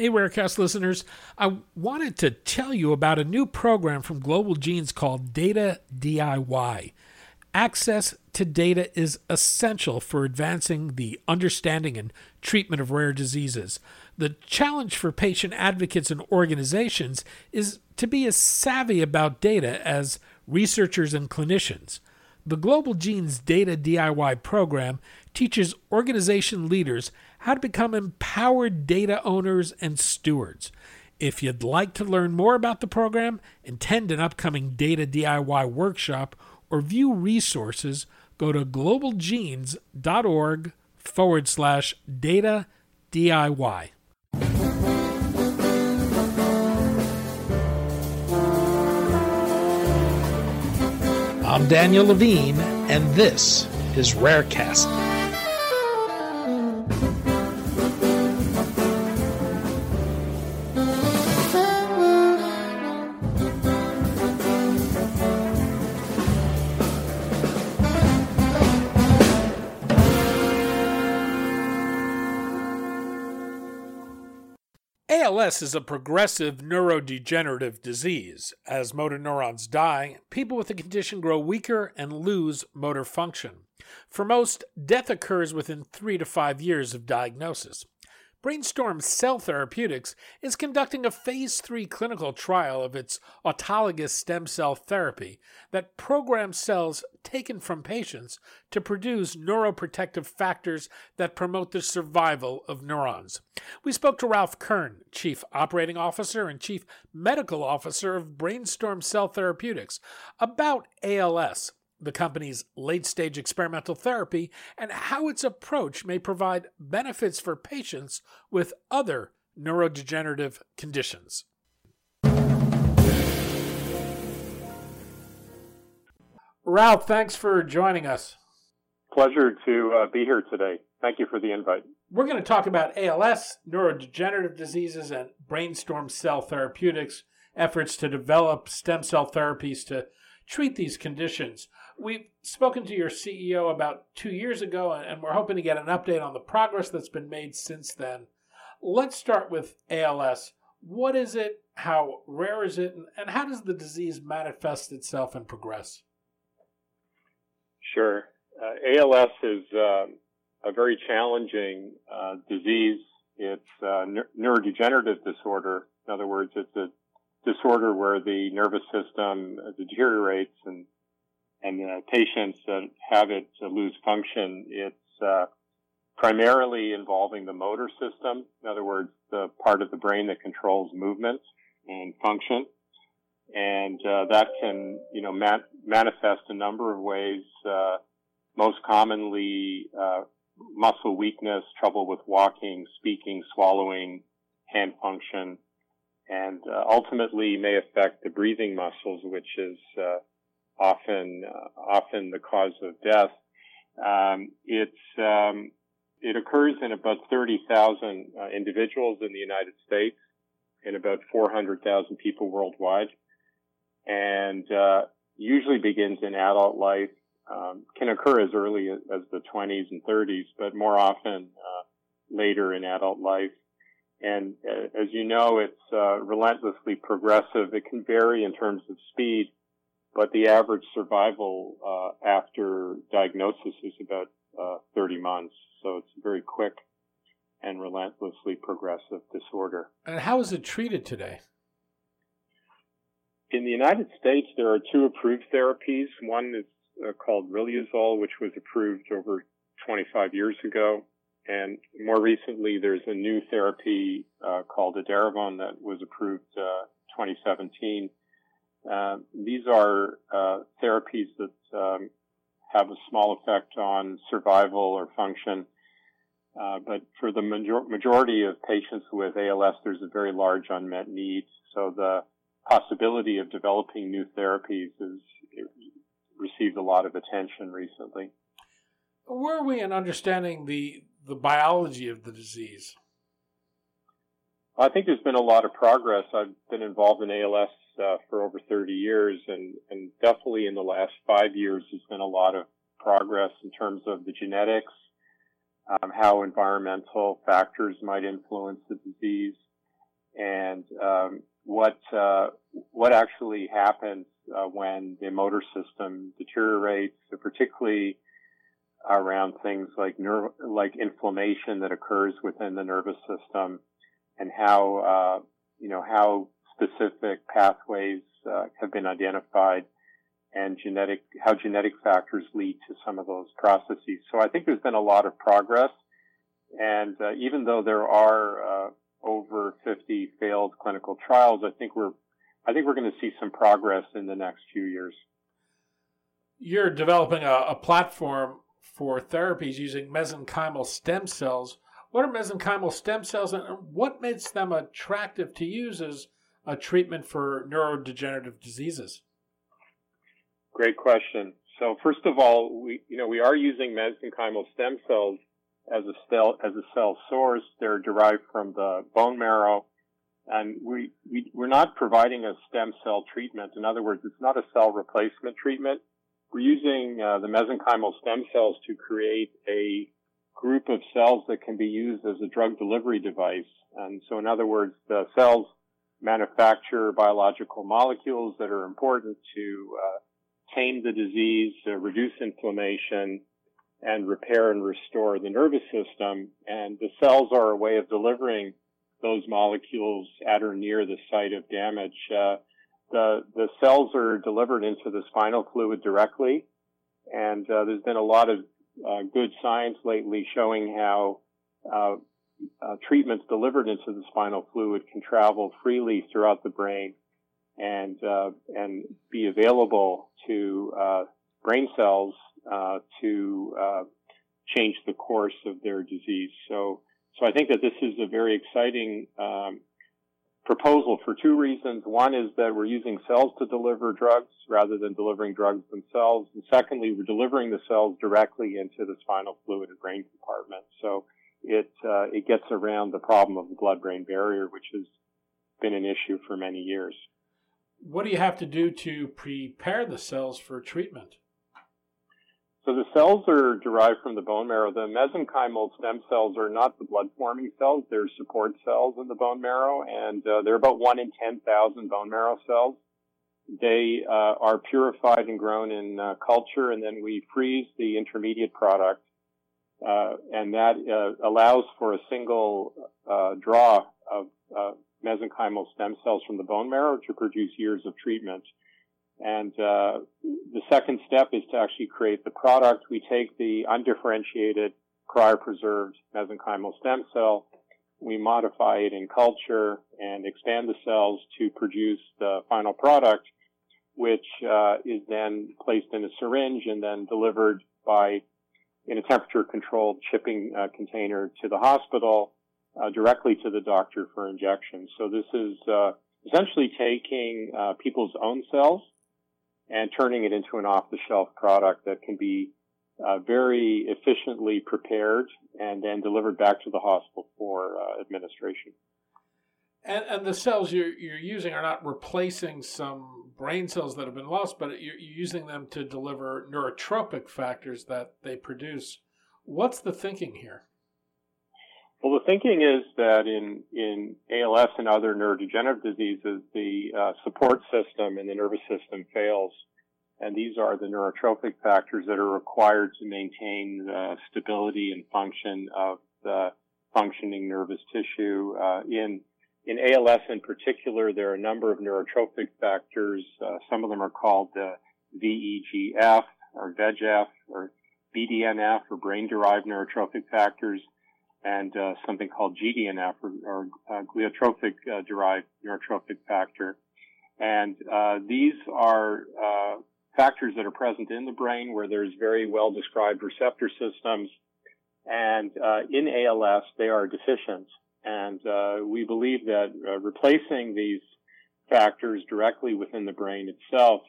Hey, Rarecast listeners. I wanted to tell you about a new program from Global Genes called Data DIY. Access to data is essential for advancing the understanding and treatment of rare diseases. The challenge for patient advocates and organizations is to be as savvy about data as researchers and clinicians. The Global Genes Data DIY program teaches organization leaders how to become empowered data owners and stewards. If you'd like to learn more about the program, attend an upcoming Data DIY workshop, or view resources, go to globalgenes.org forward slash data DIY. I'm Daniel Levine, and this is Rarecast. ALS is a progressive neurodegenerative disease. As motor neurons die, people with the condition grow weaker and lose motor function. For most, death occurs within three to five years of diagnosis. Brainstorm Cell Therapeutics is conducting a phase 3 clinical trial of its autologous stem cell therapy that programs cells taken from patients to produce neuroprotective factors that promote the survival of neurons. We spoke to Ralph Kern, Chief Operating Officer and Chief Medical Officer of Brainstorm Cell Therapeutics, about ALS the company's late stage experimental therapy, and how its approach may provide benefits for patients with other neurodegenerative conditions. Ralph, thanks for joining us. Pleasure to uh, be here today. Thank you for the invite. We're going to talk about ALS, neurodegenerative diseases, and brainstorm cell therapeutics efforts to develop stem cell therapies to treat these conditions. We've spoken to your CEO about two years ago, and we're hoping to get an update on the progress that's been made since then. Let's start with ALS. What is it? How rare is it? And how does the disease manifest itself and progress? Sure. Uh, ALS is uh, a very challenging uh, disease. It's a neurodegenerative disorder. In other words, it's a disorder where the nervous system deteriorates and and patients that have it lose function. It's uh, primarily involving the motor system. In other words, the part of the brain that controls movement and function. And uh, that can, you know, man- manifest a number of ways. Uh, most commonly, uh, muscle weakness, trouble with walking, speaking, swallowing, hand function, and uh, ultimately may affect the breathing muscles, which is uh, often uh, often the cause of death. Um, it's um, it occurs in about 30,000 uh, individuals in the United States and about 400,000 people worldwide, and uh, usually begins in adult life. Um, can occur as early as, the 20s and 30s, but more often uh, later in adult life. And uh, as you know, it's uh, relentlessly progressive. It can vary in terms of speed, but the average survival uh, after diagnosis is about uh, 30 months. So it's a very quick and relentlessly progressive disorder. And how is it treated today? In the United States, there are two approved therapies. One is uh, called Riluzole, which was approved over 25 years ago. And more recently, there's a new therapy uh, called Edaravone that was approved uh, 2017. Uh, these are uh, therapies that um, have a small effect on survival or function. Uh, but for the major- majority of patients with ALS, there's a very large unmet need. So the possibility of developing new therapies has received a lot of attention recently. Where are we in understanding the the biology of the disease? I think there's been a lot of progress. I've been involved in ALS uh, for over 30 years, and, and definitely in the last five years, there's been a lot of progress in terms of the genetics, um, how environmental factors might influence the disease, and um, what uh, what actually happens uh, when the motor system deteriorates, particularly around things like nerve, like inflammation that occurs within the nervous system, and how uh, you know how specific pathways uh, have been identified, and genetic how genetic factors lead to some of those processes. So I think there's been a lot of progress, and uh, even though there are uh, over 50 failed clinical trials, I think we're I think we're going to see some progress in the next few years. You're developing a, a platform for therapies using mesenchymal stem cells. What are mesenchymal stem cells and what makes them attractive to use as a treatment for neurodegenerative diseases? Great question. So first of all, we you know we are using mesenchymal stem cells as a cell as a cell source. They're derived from the bone marrow, and we, we we're not providing a stem cell treatment. In other words, it's not a cell replacement treatment. We're using uh, the mesenchymal stem cells to create a group of cells that can be used as a drug delivery device. And so, in other words, the cells manufacture biological molecules that are important to uh, tame the disease, uh, reduce inflammation, and repair and restore the nervous system. And the cells are a way of delivering those molecules at or near the site of damage. Uh, the the cells are delivered into the spinal fluid directly, and uh, there's been a lot of uh, good science lately showing how uh, uh, treatments delivered into the spinal fluid can travel freely throughout the brain and uh, and be available to brain cells to change the course of their disease. So so I think that this is a very exciting um, proposal for two reasons. One is that we're using cells to deliver drugs rather than delivering drugs themselves. And secondly, we're delivering the cells directly into the spinal fluid and brain compartment. So it, uh, it gets around the problem of the blood-brain barrier, which has been an issue for many years. What do you have to do to prepare the cells for treatment? So the cells are derived from the bone marrow. The mesenchymal stem cells are not the blood forming cells. They're support cells in the bone marrow and uh, they're about one in 10,000 bone marrow cells. They uh, are purified and grown in uh, culture and then we freeze the intermediate product. Uh, and that uh, allows for a single uh, draw of mesenchymal stem cells from the bone marrow to produce years of treatment. And uh, the second step is to actually create the product. We take the undifferentiated cryopreserved mesenchymal stem cell, we modify it in culture and expand the cells to produce the final product, which uh, is then placed in a syringe and then delivered by in a temperature controlled shipping uh, container to the hospital uh, directly to the doctor for injection. So this is uh, essentially taking uh, people's own cells and turning it into an off-the-shelf product that can be uh, very efficiently prepared and then delivered back to the hospital for uh, administration. And, and, the cells you're, you're using are not replacing some brain cells that have been lost, but you're, you're using them to deliver neurotrophic factors that they produce. What's the thinking here? Well, the thinking is that in, in ALS and other neurodegenerative diseases, the uh, support system in the nervous system fails. And these are the neurotrophic factors that are required to maintain the stability and function of the functioning nervous tissue. Uh, in, in ALS in particular, there are a number of neurotrophic factors. Uh, some of them are called the VEGF or VEGF or BDNF or brain-derived neurotrophic factors and uh, something called GDNF or, or uh, gliotrophic uh, derived neurotrophic factor. And uh, these are uh, factors that are present in the brain where there's very well described receptor systems. And uh, in ALS, they are deficient. And we believe that replacing these factors directly within the brain itself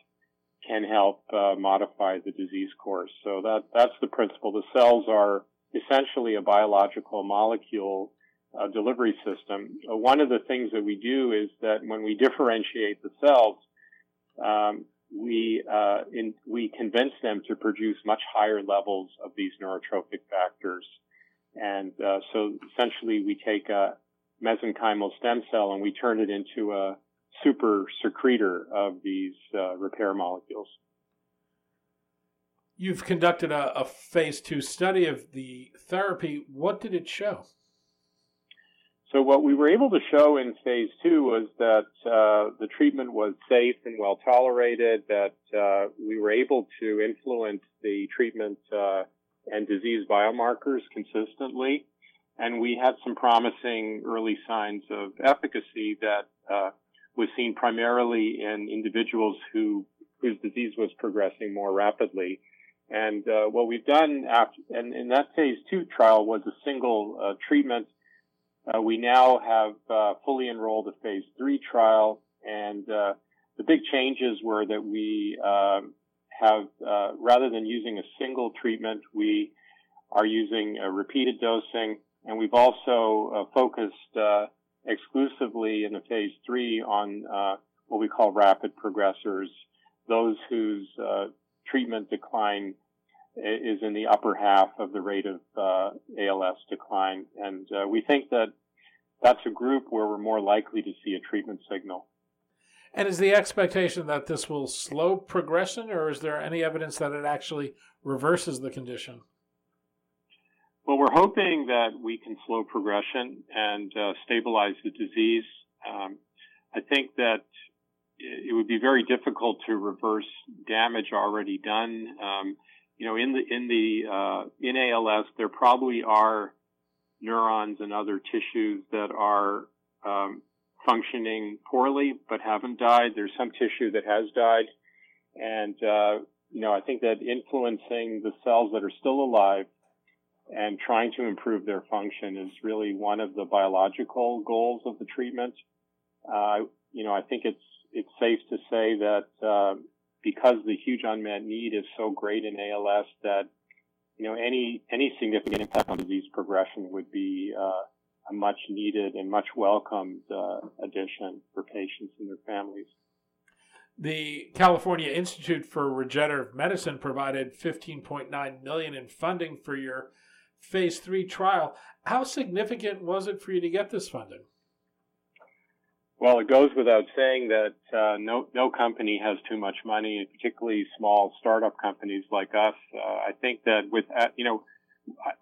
can help modify the disease course. So that that's the principle. The cells are essentially a biological molecule uh, delivery system. Uh, one of the things that we do is that when we differentiate the cells, um, we uh, in, we convince them to produce much higher levels of these neurotrophic factors, and uh, so essentially we take a mesenchymal stem cell and we turn it into a super secretor of these uh, repair molecules. You've conducted a, a, phase two study of the therapy. What did it show? So, what we were able to show in phase two was that uh, the treatment was safe and well tolerated, that uh, we were able to influence the treatment uh, and disease biomarkers consistently. And we had some promising early signs of efficacy that uh, was seen primarily in individuals who whose disease was progressing more rapidly. And uh, what we've done after, and in that phase two trial was a single uh, treatment. Uh, we now have uh, fully enrolled a phase three trial, and uh, the big changes were that we um, have, uh, rather than using a single treatment, we are using repeated dosing, and we've also focused exclusively in the phase three on uh, what we call rapid progressors, those whose uh, treatment decline is in the upper half of the rate of uh, ALS decline. And uh, we think that that's a group where we're more likely to see a treatment signal. And is the expectation that this will slow progression, or is there any evidence that it actually reverses the condition? Well, we're hoping that we can slow progression and uh, stabilize the disease. Um, I think that it would be very difficult to reverse damage already done. Um, you know, in the in the uh, in ALS, there probably are neurons and other tissues that are um, functioning poorly but haven't died. There's some tissue that has died, and uh, you know, I think that influencing the cells that are still alive and trying to improve their function is really one of the biological goals of the treatment. Uh, you know, I think it's it's safe to say that uh, because the huge unmet need is so great in ALS that you know any any significant impact on disease progression would be uh, a much needed and much welcomed uh, addition for patients and their families. The California Institute for Regenerative Medicine provided 15.9 million in funding for your phase three trial. How significant was it for you to get this funding? Well, it goes without saying that uh, no no company has too much money, particularly small startup companies like us. Uh, I think that with uh, you know,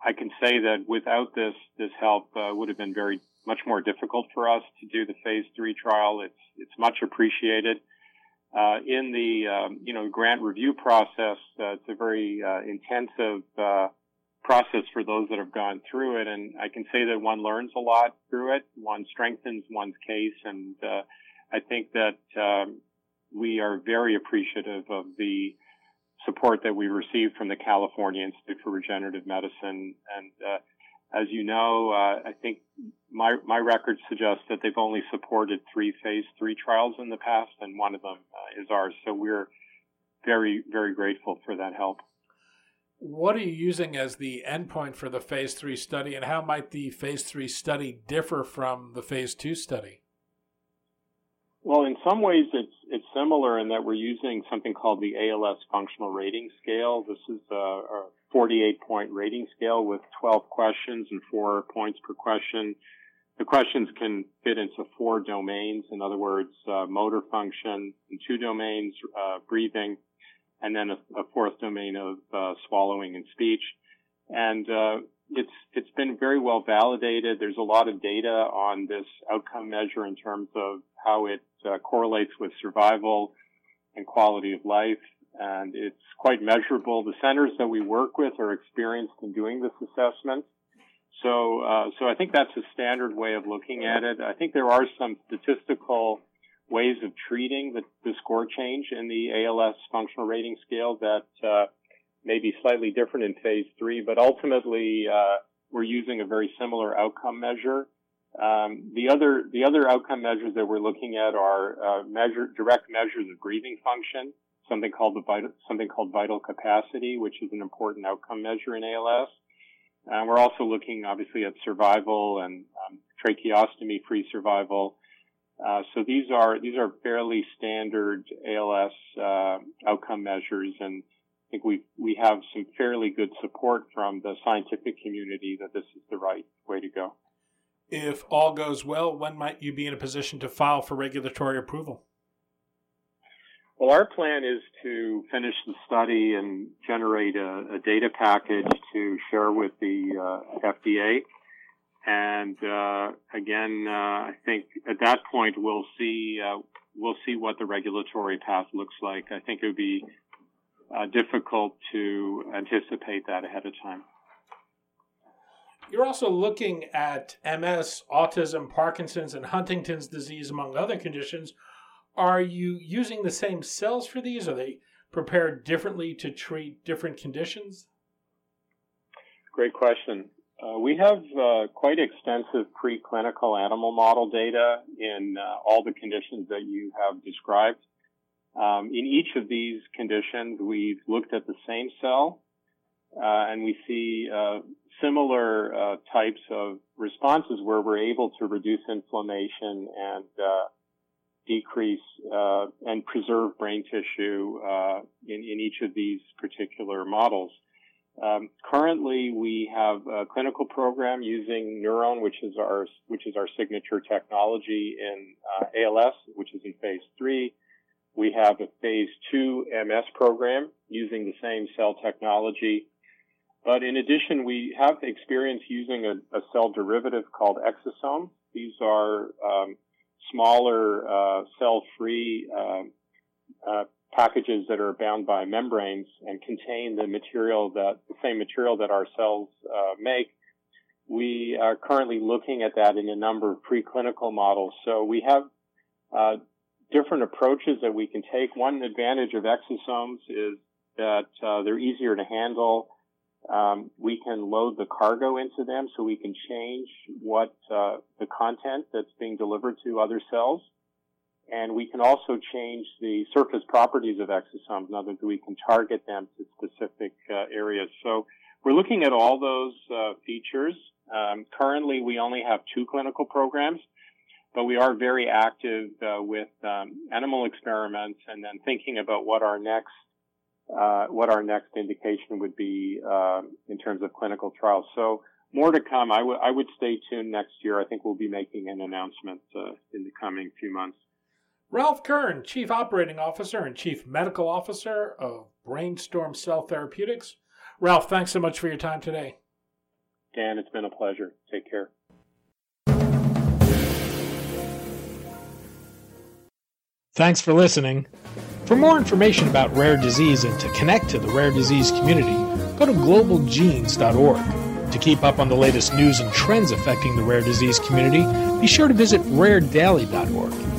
I, can say that without this this help uh, would have been very much more difficult for us to do the phase three trial. It's it's much appreciated. Uh, in the um, you know grant review process, uh, it's a very intensive process for those that have gone through it. And I can say that one learns a lot through it. One strengthens one's case. And uh, I think that um, we are very appreciative of the support that we received from the California Institute for Regenerative Medicine. And uh, as you know, uh, I think my my records suggest that they've only supported three phase three trials in the past, and one of them uh, is ours. So we're very very grateful for that help what are you using as the endpoint for the phase three study, and how might the phase three study differ from the phase two study? Well, in some ways, it's it's similar in that we're using something called the ALS Functional Rating Scale. This is a, a 48 point rating scale with 12 questions and four points per question. The questions can fit into four domains. In other words, uh, motor function in two domains, uh, breathing, and then a, a fourth domain of uh, swallowing and speech. And uh, it's it's been very well validated. There's a lot of data on this outcome measure in terms of how it uh, correlates with survival and quality of life, and it's quite measurable. The centers that we work with are experienced in doing this assessment. So, uh, so I think that's a standard way of looking at it. I think there are some statistical ways of treating the, the score change in the ALS functional rating scale that uh, may be slightly different in phase three, but ultimately uh, we're using a very similar outcome measure. Um, the other the other outcome measures that we're looking at are uh, measure direct measures of breathing function, something called the vital, something called vital capacity, which is an important outcome measure in ALS. And we're also looking obviously at survival and um, tracheostomy free survival uh, so these are these are fairly standard ALS uh, outcome measures, and I think we we have some fairly good support from the scientific community that this is the right way to go. If all goes well, when might you be in a position to file for regulatory approval? Well, our plan is to finish the study and generate a, a data package to share with the uh, FDA. And uh, again, uh, I think at that point we'll see uh, we'll see what the regulatory path looks like. I think it would be uh, difficult to anticipate that ahead of time. You're also looking at MS, autism, Parkinson's, and Huntington's disease, among other conditions. Are you using the same cells for these? Are they prepared differently to treat different conditions? Great question. Uh, we have uh, quite extensive preclinical animal model data in uh, all the conditions that you have described. Um, in each of these conditions, we've looked at the same cell, uh, and we see uh, similar types of responses where we're able to reduce inflammation and decrease and preserve brain tissue in, in each of these particular models. Um, currently, we have a clinical program using NurOwn, which is our which is our signature technology in uh, ALS, which is in phase three. We have a phase two MS program using the same cell technology. But in addition, we have experience using a, a cell derivative called exosomes. These are um, smaller uh, cell-free uh, uh, packages that are bound by membranes and contain the material that the same material that our cells uh, make. We are currently looking at that in a number of preclinical models. So we have uh, different approaches that we can take. One advantage of exosomes is that uh, they're easier to handle. Um, we can load the cargo into them, so we can change what uh, the content that's being delivered to other cells. And we can also change the surface properties of exosomes. In other words, we can target them to specific uh, areas. So we're looking at all those uh, features. Um, currently, we only have two clinical programs, but we are very active uh, with um, animal experiments and then thinking about what our next uh, what our next indication would be uh, in terms of clinical trials. So more to come. I, would stay tuned next year. I think we'll be making an announcement uh, in the coming few months. Ralph Kern, Chief Operating Officer and Chief Medical Officer of Brainstorm Cell Therapeutics. Ralph, thanks so much for your time today. Dan, it's been a pleasure. Take care. Thanks for listening. For more information about rare disease and to connect to the rare disease community, go to globalgenes.org. To keep up on the latest news and trends affecting the rare disease community, be sure to visit raredaily.org.